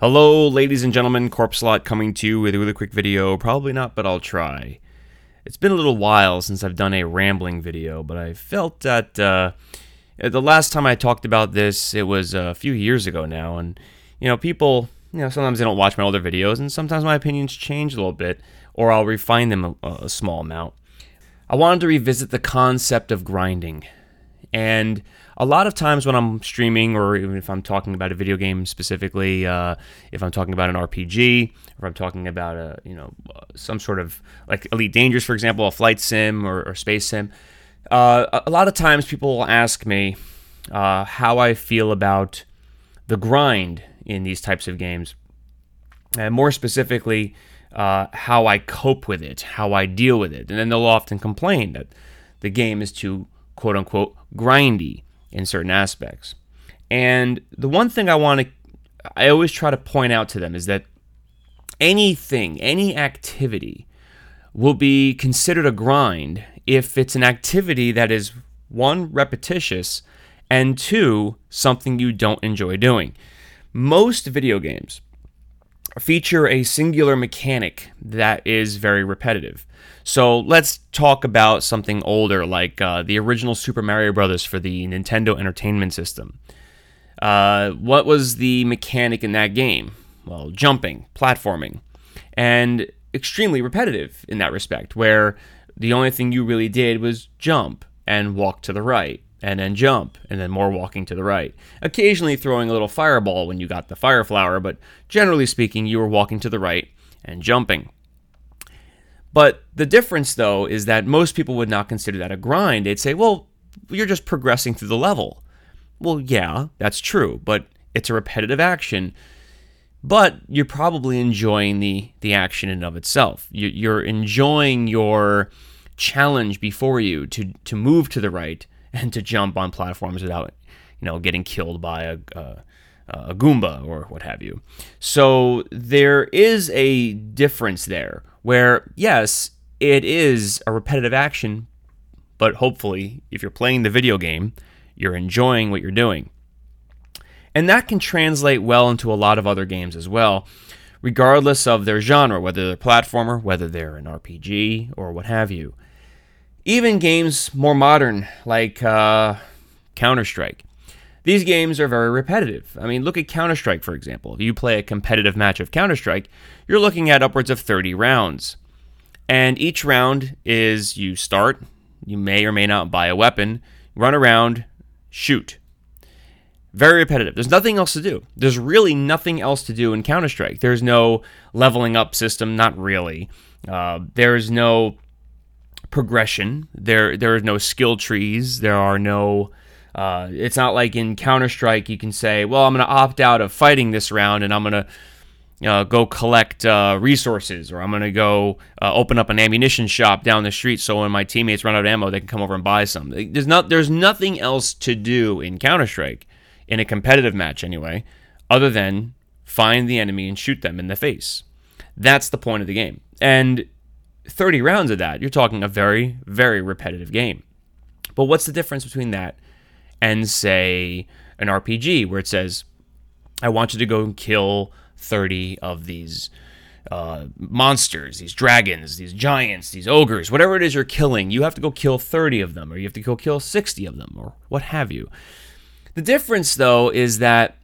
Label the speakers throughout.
Speaker 1: Hello, ladies and gentlemen, Corpsealot coming to you with a really quick video. Probably not, but I'll try. It's been a little while since I've done a rambling video, but I felt that uh, the last time I talked about this, it was a few years ago now, and you know, people, you know, sometimes they don't watch my older videos, and sometimes my opinions change a little bit, or I'll refine them a, a small amount. I wanted to revisit the concept of grinding, and a lot of times when I'm streaming, or even if I'm talking about a video game specifically, uh, if I'm talking about an RPG, or I'm talking about a you know some sort of like Elite Dangerous, for example, a flight sim or, or space sim, uh, a lot of times people will ask me uh, how I feel about the grind in these types of games, and more specifically, uh, how I cope with it, how I deal with it, and then they'll often complain that the game is too quote unquote grindy in certain aspects. And the one thing I want to, I always try to point out to them is that anything, any activity will be considered a grind if it's an activity that is one, repetitious, and two, something you don't enjoy doing. Most video games feature a singular mechanic that is very repetitive. So let's talk about something older, like uh, the original Super Mario Brothers for the Nintendo Entertainment System. Uh, what was the mechanic in that game? Well, jumping, platforming, and extremely repetitive in that respect, where the only thing you really did was jump and walk to the right, and then jump, and then more walking to the right. Occasionally throwing a little fireball when you got the fire flower, but generally speaking, you were walking to the right and jumping. But the difference, though, is that most people would not consider that a grind. They'd say, well, you're just progressing through the level. Well, yeah, that's true, but it's a repetitive action. But you're probably enjoying the, the action in of itself. You're enjoying your challenge before you to, to move to the right and to jump on platforms without, you know, getting killed by a, a, a Goomba or what have you. So there is a difference there where, yes, it is a repetitive action, but hopefully, if you're playing the video game, you're enjoying what you're doing. And that can translate well into a lot of other games as well, regardless of their genre, whether they're platformer, whether they're an RPG, or what have you. Even games more modern, like uh, Counter Strike. These games are very repetitive. I mean, look at Counter Strike, for example. If you play a competitive match of Counter Strike, you're looking at upwards of 30 rounds. And each round is you start, you may or may not buy a weapon, run around, shoot. Very repetitive. There's nothing else to do. There's really nothing else to do in Counter Strike. There's no leveling up system, not really. Uh, there's no progression. There, there are no skill trees. There are no uh, it's not like in Counter Strike you can say, well, I'm going to opt out of fighting this round and I'm going to uh, go collect uh, resources or I'm going to go uh, open up an ammunition shop down the street so when my teammates run out of ammo, they can come over and buy some. There's, not, there's nothing else to do in Counter Strike, in a competitive match anyway, other than find the enemy and shoot them in the face. That's the point of the game. And 30 rounds of that, you're talking a very, very repetitive game. But what's the difference between that and say an RPG where it says, I want you to go and kill 30 of these uh, monsters, these dragons, these giants, these ogres, whatever it is you're killing, you have to go kill 30 of them, or you have to go kill 60 of them, or what have you. The difference, though, is that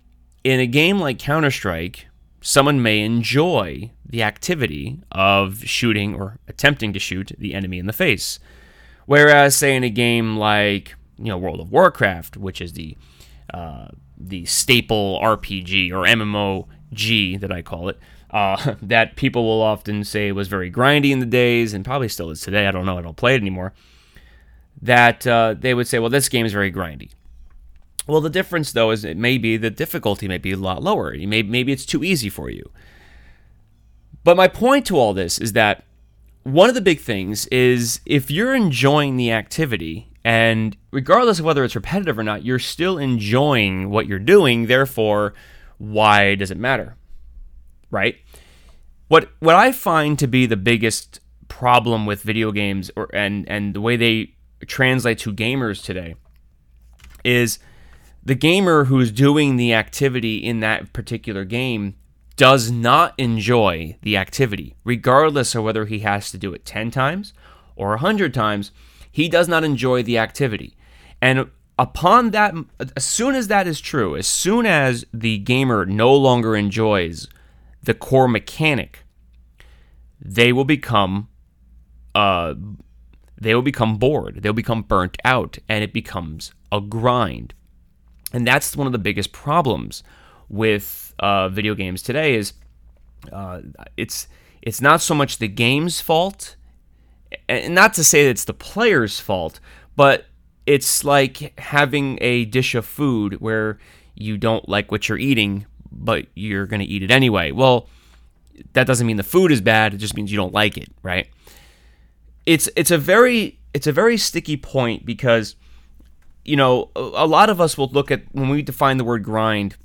Speaker 1: in a game like Counter Strike, someone may enjoy the activity of shooting or attempting to shoot the enemy in the face. Whereas, say, in a game like you know World of Warcraft, which is the uh, the staple RPG or MMOG that I call it, uh, that people will often say was very grindy in the days and probably still is today. I don't know. I don't play it anymore. That uh, they would say, well, this game is very grindy. Well, the difference though is it may be the difficulty may be a lot lower. You may, maybe it's too easy for you. But my point to all this is that one of the big things is if you're enjoying the activity and regardless of whether it's repetitive or not, you're still enjoying what you're doing. Therefore, why does it matter? Right? What what I find to be the biggest problem with video games or and and the way they translate to gamers today is the gamer who's doing the activity in that particular game does not enjoy the activity, regardless of whether he has to do it 10 times or 100 times, he does not enjoy the activity. And upon that, as soon as that is true, as soon as the gamer no longer enjoys the core mechanic, they will become, uh, they will become bored. They'll become burnt out, and it becomes a grind. And that's one of the biggest problems with uh, video games today. Is uh, it's it's not so much the game's fault, and not to say that it's the player's fault, but it's like having a dish of food where you don't like what you're eating, but you're going to eat it anyway. Well, that doesn't mean the food is bad, it just means you don't like it, right? It's it's a very it's a very sticky point because you know, a lot of us will look at when we define the word grind,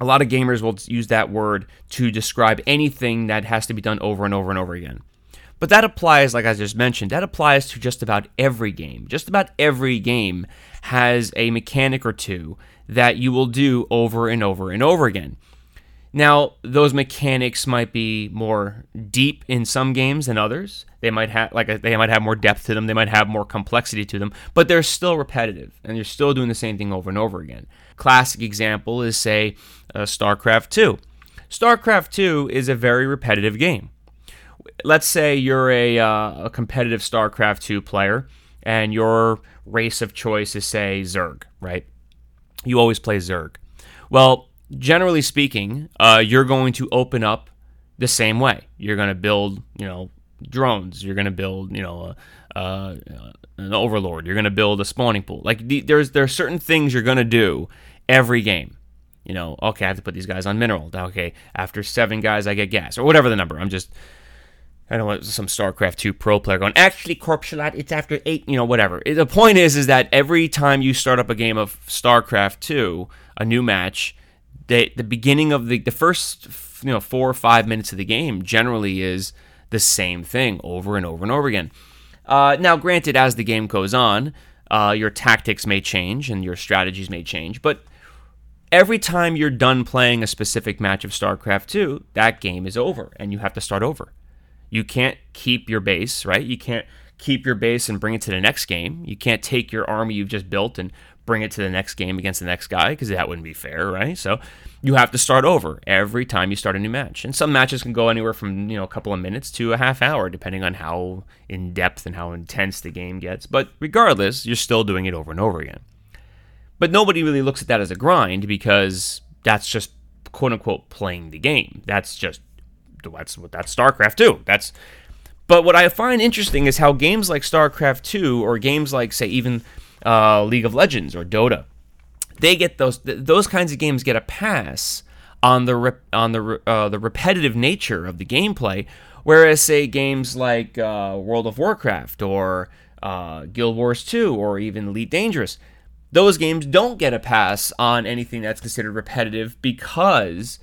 Speaker 1: a lot of gamers will use that word to describe anything that has to be done over and over and over again. But that applies, like I just mentioned, that applies to just about every game. Just about every game has a mechanic or two that you will do over and over and over again. Now, those mechanics might be more deep in some games than others. They might have like they might have more depth to them. They might have more complexity to them, but they're still repetitive, and you're still doing the same thing over and over again. Classic example is say uh, StarCraft 2. StarCraft 2 is a very repetitive game let's say you're a, uh, a competitive StarCraft 2 player and your race of choice is, say, Zerg, right? You always play Zerg. Well, generally speaking, uh, you're going to open up the same way. You're going to build, you know, drones. You're going to build, you know, uh, an overlord. You're going to build a spawning pool. Like the, there's there are certain things you're going to do every game. You know, okay, I have to put these guys on mineral. Okay, after seven guys, I get gas or whatever the number. I'm just I don't want some StarCraft 2 pro player going, actually, Corpsealot, it's after eight, you know, whatever. The point is, is that every time you start up a game of StarCraft 2, a new match, the, the beginning of the, the first, you know, four or five minutes of the game generally is the same thing over and over and over again. Uh, now, granted, as the game goes on, uh, your tactics may change and your strategies may change, but every time you're done playing a specific match of StarCraft 2, that game is over and you have to start over. You can't keep your base, right? You can't keep your base and bring it to the next game. You can't take your army you've just built and bring it to the next game against the next guy because that wouldn't be fair, right? So you have to start over every time you start a new match. And some matches can go anywhere from, you know, a couple of minutes to a half hour depending on how in depth and how intense the game gets. But regardless, you're still doing it over and over again. But nobody really looks at that as a grind because that's just quote unquote playing the game. That's just that's what that's StarCraft 2. That's but what I find interesting is how games like StarCraft 2 or games like say even uh, League of Legends or Dota, they get those those kinds of games get a pass on the on the uh, the repetitive nature of the gameplay, whereas say games like uh, World of Warcraft or uh, Guild Wars 2 or even Elite Dangerous, those games don't get a pass on anything that's considered repetitive because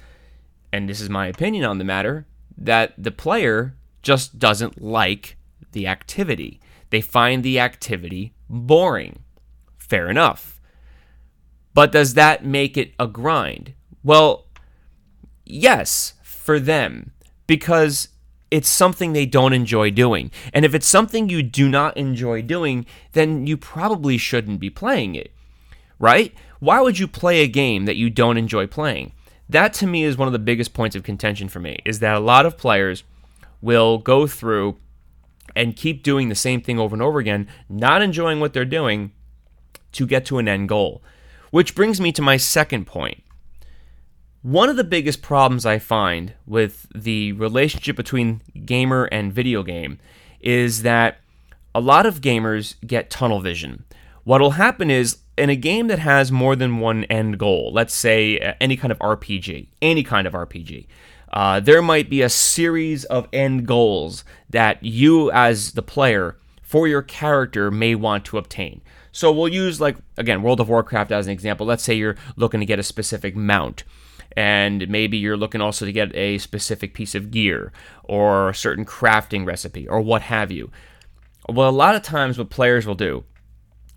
Speaker 1: and this is my opinion on the matter, that the player just doesn't like the activity. They find the activity boring. Fair enough. But does that make it a grind? Well, yes, for them, because it's something they don't enjoy doing. And if it's something you do not enjoy doing, then you probably shouldn't be playing it, right? Why would you play a game that you don't enjoy playing? that to me is one of the biggest points of contention for me is that a lot of players will go through and keep doing the same thing over and over again, not enjoying what they're doing to get to an end goal. Which brings me to my second point. One of the biggest problems I find with the relationship between gamer and video game is that a lot of gamers get tunnel vision. What will happen is in a game that has more than one end goal, let's say uh, any kind of RPG, any kind of RPG, uh, there might be a series of end goals that you, as the player, for your character, may want to obtain. So we'll use, like, again, World of Warcraft as an example. Let's say you're looking to get a specific mount, and maybe you're looking also to get a specific piece of gear or a certain crafting recipe or what have you. Well, a lot of times, what players will do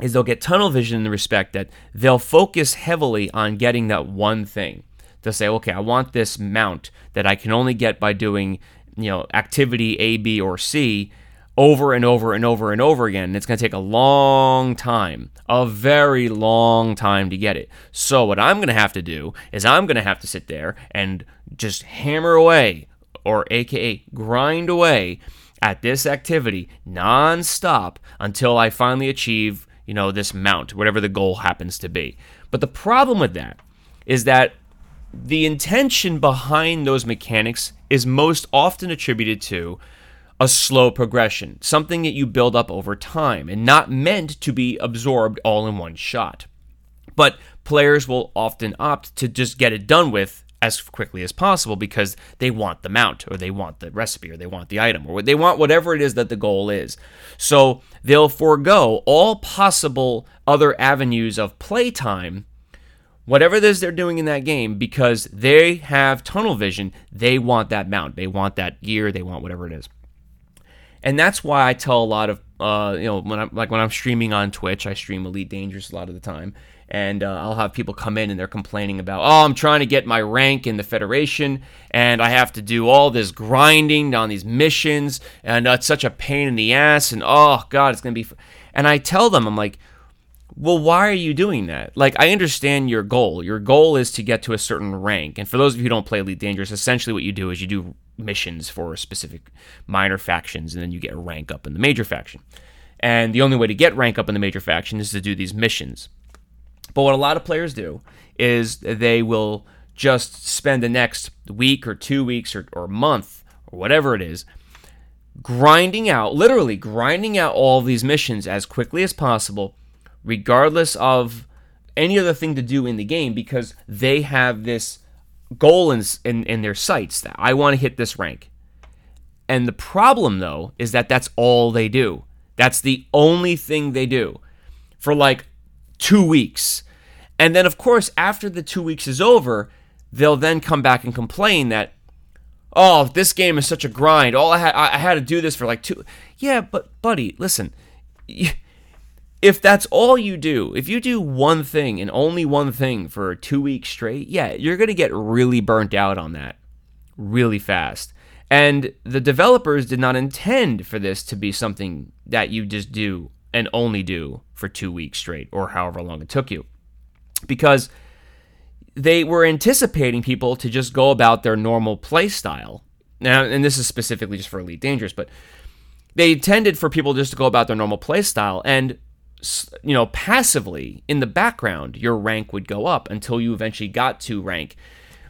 Speaker 1: is they'll get tunnel vision in the respect that they'll focus heavily on getting that one thing. They'll say, okay, I want this mount that I can only get by doing, you know, activity A, B, or C over and over and over and over again. And it's going to take a long time, a very long time to get it. So, what I'm going to have to do is I'm going to have to sit there and just hammer away, or AKA grind away at this activity nonstop until I finally achieve, you know, this mount, whatever the goal happens to be. But the problem with that is that the intention behind those mechanics is most often attributed to a slow progression, something that you build up over time and not meant to be absorbed all in one shot. But players will often opt to just get it done with as quickly as possible because they want the mount or they want the recipe or they want the item or they want whatever it is that the goal is. So they'll forego all possible other avenues of playtime whatever it is they're doing in that game because they have tunnel vision. They want that mount. They want that gear. They want whatever it is and that's why I tell a lot of uh, you know when I'm like when I'm streaming on Twitch, I stream Elite Dangerous a lot of the time, and uh, I'll have people come in and they're complaining about oh I'm trying to get my rank in the Federation and I have to do all this grinding on these missions and uh, it's such a pain in the ass and oh god it's gonna be, and I tell them I'm like. Well, why are you doing that? Like, I understand your goal. Your goal is to get to a certain rank. And for those of you who don't play Elite Dangerous, essentially what you do is you do missions for specific minor factions, and then you get a rank up in the major faction. And the only way to get rank up in the major faction is to do these missions. But what a lot of players do is they will just spend the next week or two weeks or, or month or whatever it is grinding out, literally grinding out all these missions as quickly as possible, regardless of any other thing to do in the game, because they have this goal in, in, in their sights that I want to hit this rank. And the problem, though, is that that's all they do. That's the only thing they do for like two weeks. And then, of course, after the two weeks is over, they'll then come back and complain that, oh, this game is such a grind. All I had, I had to do this for like two. Yeah, but buddy, listen if that's all you do, if you do one thing and only one thing for two weeks straight, yeah, you're going to get really burnt out on that really fast. And the developers did not intend for this to be something that you just do and only do for two weeks straight or however long it took you. Because they were anticipating people to just go about their normal play style. Now, and this is specifically just for Elite Dangerous, but they intended for people just to go about their normal play style. And you know, passively in the background, your rank would go up until you eventually got to rank.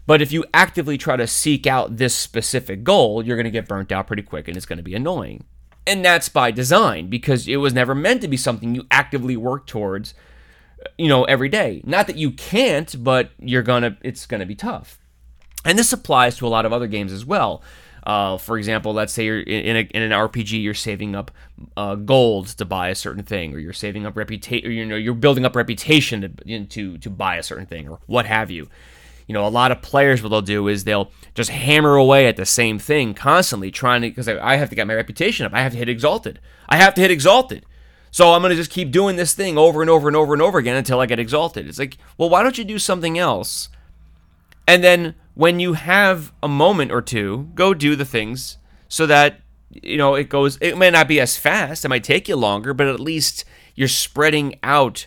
Speaker 1: But if you actively try to seek out this specific goal, you're going to get burnt out pretty quick and it's going to be annoying. And that's by design because it was never meant to be something you actively work towards, you know, every day. Not that you can't, but you're going to it's going to be tough. And this applies to a lot of other games as well. Uh, for example, let's say you're in, a, in an RPG, you're saving up uh, gold to buy a certain thing, or you're saving up reputation, you know, you're building up reputation to, to to buy a certain thing, or what have you. You know, a lot of players, what they'll do is they'll just hammer away at the same thing constantly, trying to because I have to get my reputation up. I have to hit exalted. I have to hit exalted. So I'm going to just keep doing this thing over and over and over and over again until I get exalted. It's like, well, why don't you do something else? And then when you have a moment or two, go do the things so that you know it goes. It may not be as fast. It might take you longer, but at least you're spreading out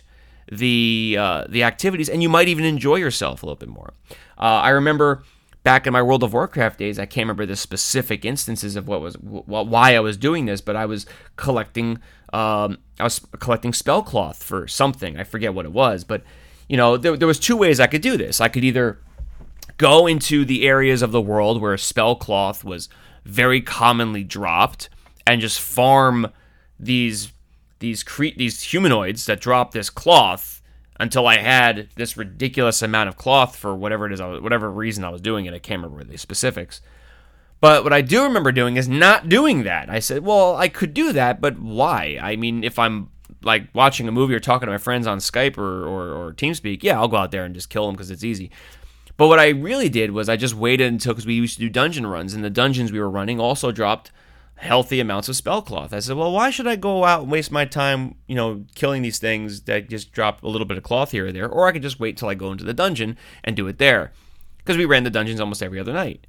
Speaker 1: the uh, the activities, and you might even enjoy yourself a little bit more. Uh, I remember back in my World of Warcraft days, I can't remember the specific instances of what was why I was doing this, but I was collecting um, I was collecting spell cloth for something. I forget what it was, but you know there, there was two ways I could do this. I could either go into the areas of the world where spell cloth was very commonly dropped and just farm these these cre- these humanoids that drop this cloth until I had this ridiculous amount of cloth for whatever it is, whatever reason I was doing it. I can't remember the specifics. But what I do remember doing is not doing that. I said, well, I could do that, but why? I mean, if I'm like watching a movie or talking to my friends on Skype or, or, or TeamSpeak, yeah, I'll go out there and just kill them because it's easy. But what I really did was I just waited until because we used to do dungeon runs, and the dungeons we were running also dropped healthy amounts of spell cloth. I said, well, why should I go out and waste my time, you know, killing these things that just drop a little bit of cloth here or there, or I could just wait till I go into the dungeon and do it there. because we ran the dungeons almost every other night.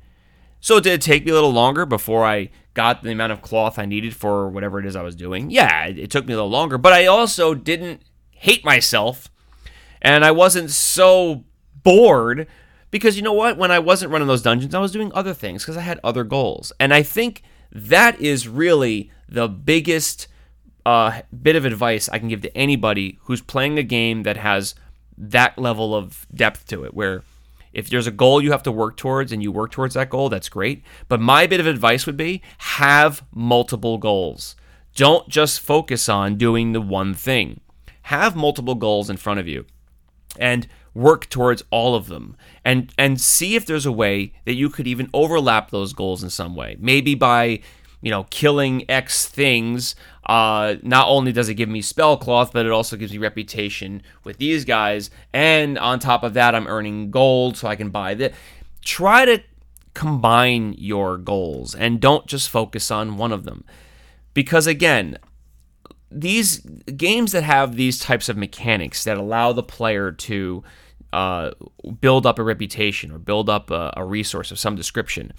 Speaker 1: So did it take me a little longer before I got the amount of cloth I needed for whatever it is I was doing? Yeah, it took me a little longer, but I also didn't hate myself and I wasn't so bored because you know what? When I wasn't running those dungeons, I was doing other things because I had other goals. And I think that is really the biggest uh, bit of advice I can give to anybody who's playing a game that has that level of depth to it, where if there's a goal you have to work towards and you work towards that goal, that's great. But my bit of advice would be have multiple goals. Don't just focus on doing the one thing. Have multiple goals in front of you and work towards all of them and and see if there's a way that you could even overlap those goals in some way. Maybe by you know, killing X things, uh, not only does it give me spell cloth, but it also gives me reputation with these guys. And on top of that, I'm earning gold so I can buy this. Try to combine your goals and don't just focus on one of them. Because again, these games that have these types of mechanics that allow the player to uh, build up a reputation or build up a, a resource of some description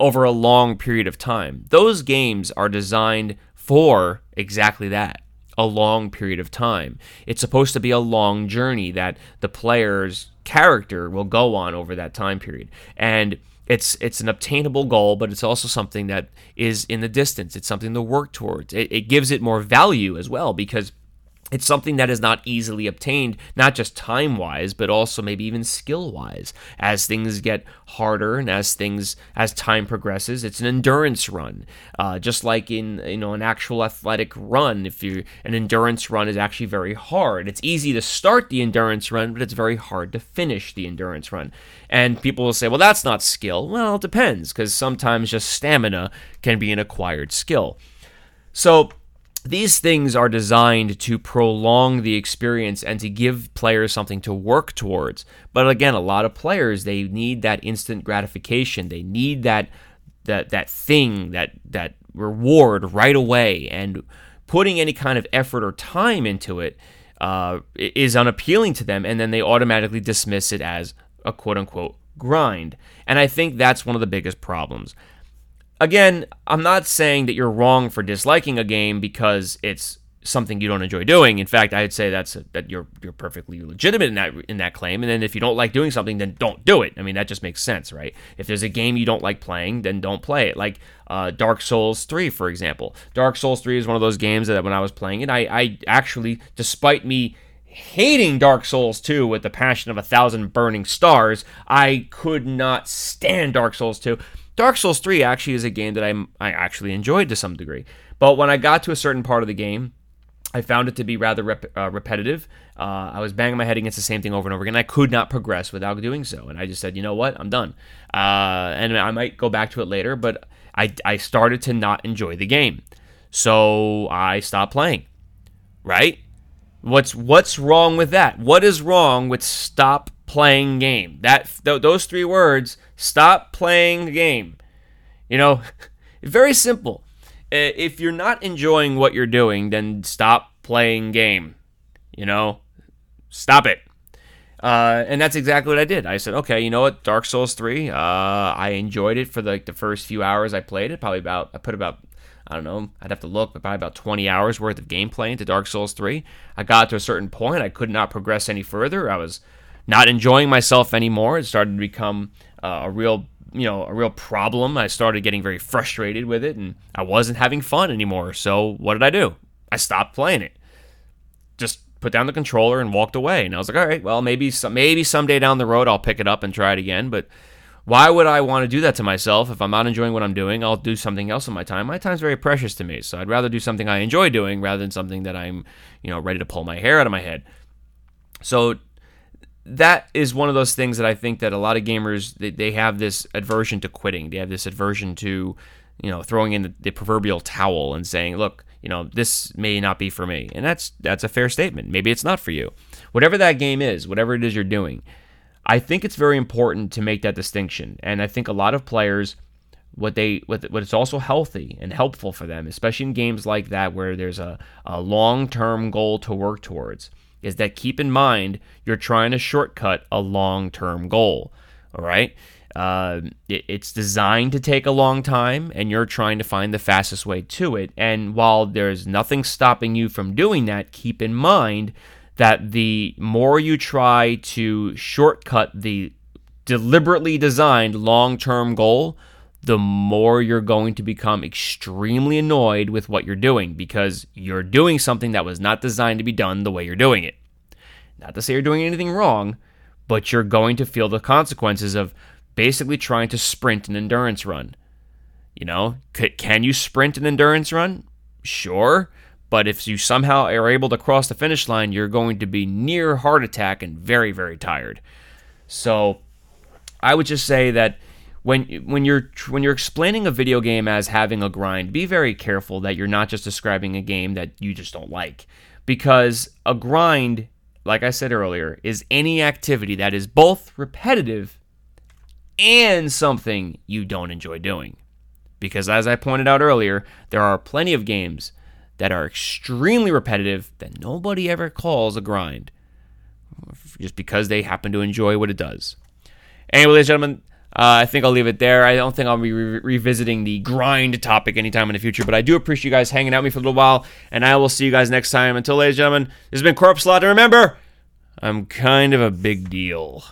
Speaker 1: over a long period of time. Those games are designed for exactly that a long period of time. It's supposed to be a long journey that the player's character will go on over that time period. And it's it's an obtainable goal, but it's also something that is in the distance. It's something to work towards. It, it gives it more value as well because it's something that is not easily obtained, not just time wise, but also maybe even skill wise. As things get harder and as things, as time progresses, it's an endurance run. Uh, just like in, you know, an actual athletic run, if you, an endurance run is actually very hard. It's easy to start the endurance run, but it's very hard to finish the endurance run. And people will say, well, that's not skill. Well, it depends, because sometimes just stamina can be an acquired skill. So, these things are designed to prolong the experience and to give players something to work towards. But again, a lot of players they need that instant gratification. They need that that that thing, that that reward right away. And putting any kind of effort or time into it uh, is unappealing to them, and then they automatically dismiss it as a quote unquote grind. And I think that's one of the biggest problems again, I'm not saying that you're wrong for disliking a game because it's something you don't enjoy doing. In fact, I'd say that's a, that you're you're perfectly legitimate in that in that claim. And then if you don't like doing something, then don't do it. I mean, that just makes sense, right? If there's a game you don't like playing, then don't play it. Like uh, Dark Souls 3, for example. Dark Souls 3 is one of those games that when I was playing it, I, I actually, despite me hating Dark Souls 2 with the passion of a thousand burning stars, I could not stand Dark Souls 2 Dark Souls 3 actually is a game that I I actually enjoyed to some degree. But when I got to a certain part of the game, I found it to be rather rep- uh, repetitive. Uh, I was banging my head against the same thing over and over again. I could not progress without doing so, and I just said, you know what, I'm done. Uh, and I might go back to it later, but I I started to not enjoy the game, so I stopped playing. Right? What's what's wrong with that? What is wrong with stop playing game? That th- those three words Stop playing the game. You know, very simple. If you're not enjoying what you're doing, then stop playing game. You know, stop it. Uh, and that's exactly what I did. I said, okay, you know what, Dark Souls 3, uh, I enjoyed it for the, like the first few hours I played it. Probably about, I put about, I don't know, I'd have to look, but probably about 20 hours worth of gameplay into Dark Souls 3. I got to a certain point, I could not progress any further. I was not enjoying myself anymore. It started to become uh, a real you know a real problem. I started getting very frustrated with it, and I wasn't having fun anymore. So what did I do? I stopped playing it. Just put down the controller and walked away. And I was like, all right, well maybe some, maybe someday down the road I'll pick it up and try it again. But why would I want to do that to myself if I'm not enjoying what I'm doing? I'll do something else in my time. My time's very precious to me, so I'd rather do something I enjoy doing rather than something that I'm you know ready to pull my hair out of my head. So that is one of those things that I think that a lot of gamers they, they have this aversion to quitting. They have this aversion to, you know, throwing in the, the, proverbial towel and saying, "Look, you know, this may not be for me." And that's that's a fair statement. Maybe it's not for you. Whatever that game is, whatever it is you're doing, I think it's very important to make that distinction. And I think a lot of players what they what, what is also healthy and helpful for them, especially in games like that where there's a, a long-term goal to work towards is that keep in mind you're trying to shortcut a long term goal. All right. Uh, it, it's designed to take a long time, and you're trying to find the fastest way to it. And while there's nothing stopping you from doing that, keep in mind that the more you try to shortcut the deliberately designed long term goal, the more you're going to become extremely annoyed with what you're doing because you're doing something that was not designed to be done the way you're doing it. Not to say you're doing anything wrong, but you're going to feel the consequences of basically trying to sprint an endurance run. You know, can you sprint an endurance run? Sure. But if you somehow are able to cross the finish line, you're going to be near heart attack and very, very tired. So I would just say that when when you're when you're explaining a video game as having a grind, be very careful that you're not just describing a game that you just don't like. Because a grind, like I said earlier, is any activity that is both repetitive and something you don't enjoy doing. Because as I pointed out earlier, there are plenty of games that are extremely repetitive that nobody ever calls a grind just because they happen to enjoy what it does. Anyway, ladies and gentlemen, uh, I think I'll leave it there. I don't think I'll be re- revisiting the grind topic anytime in the future, but I do appreciate you guys hanging out with me for a little while, and I will see you guys next time. Until, ladies and gentlemen, this has been Corpsealot, and remember, I'm kind of a big deal.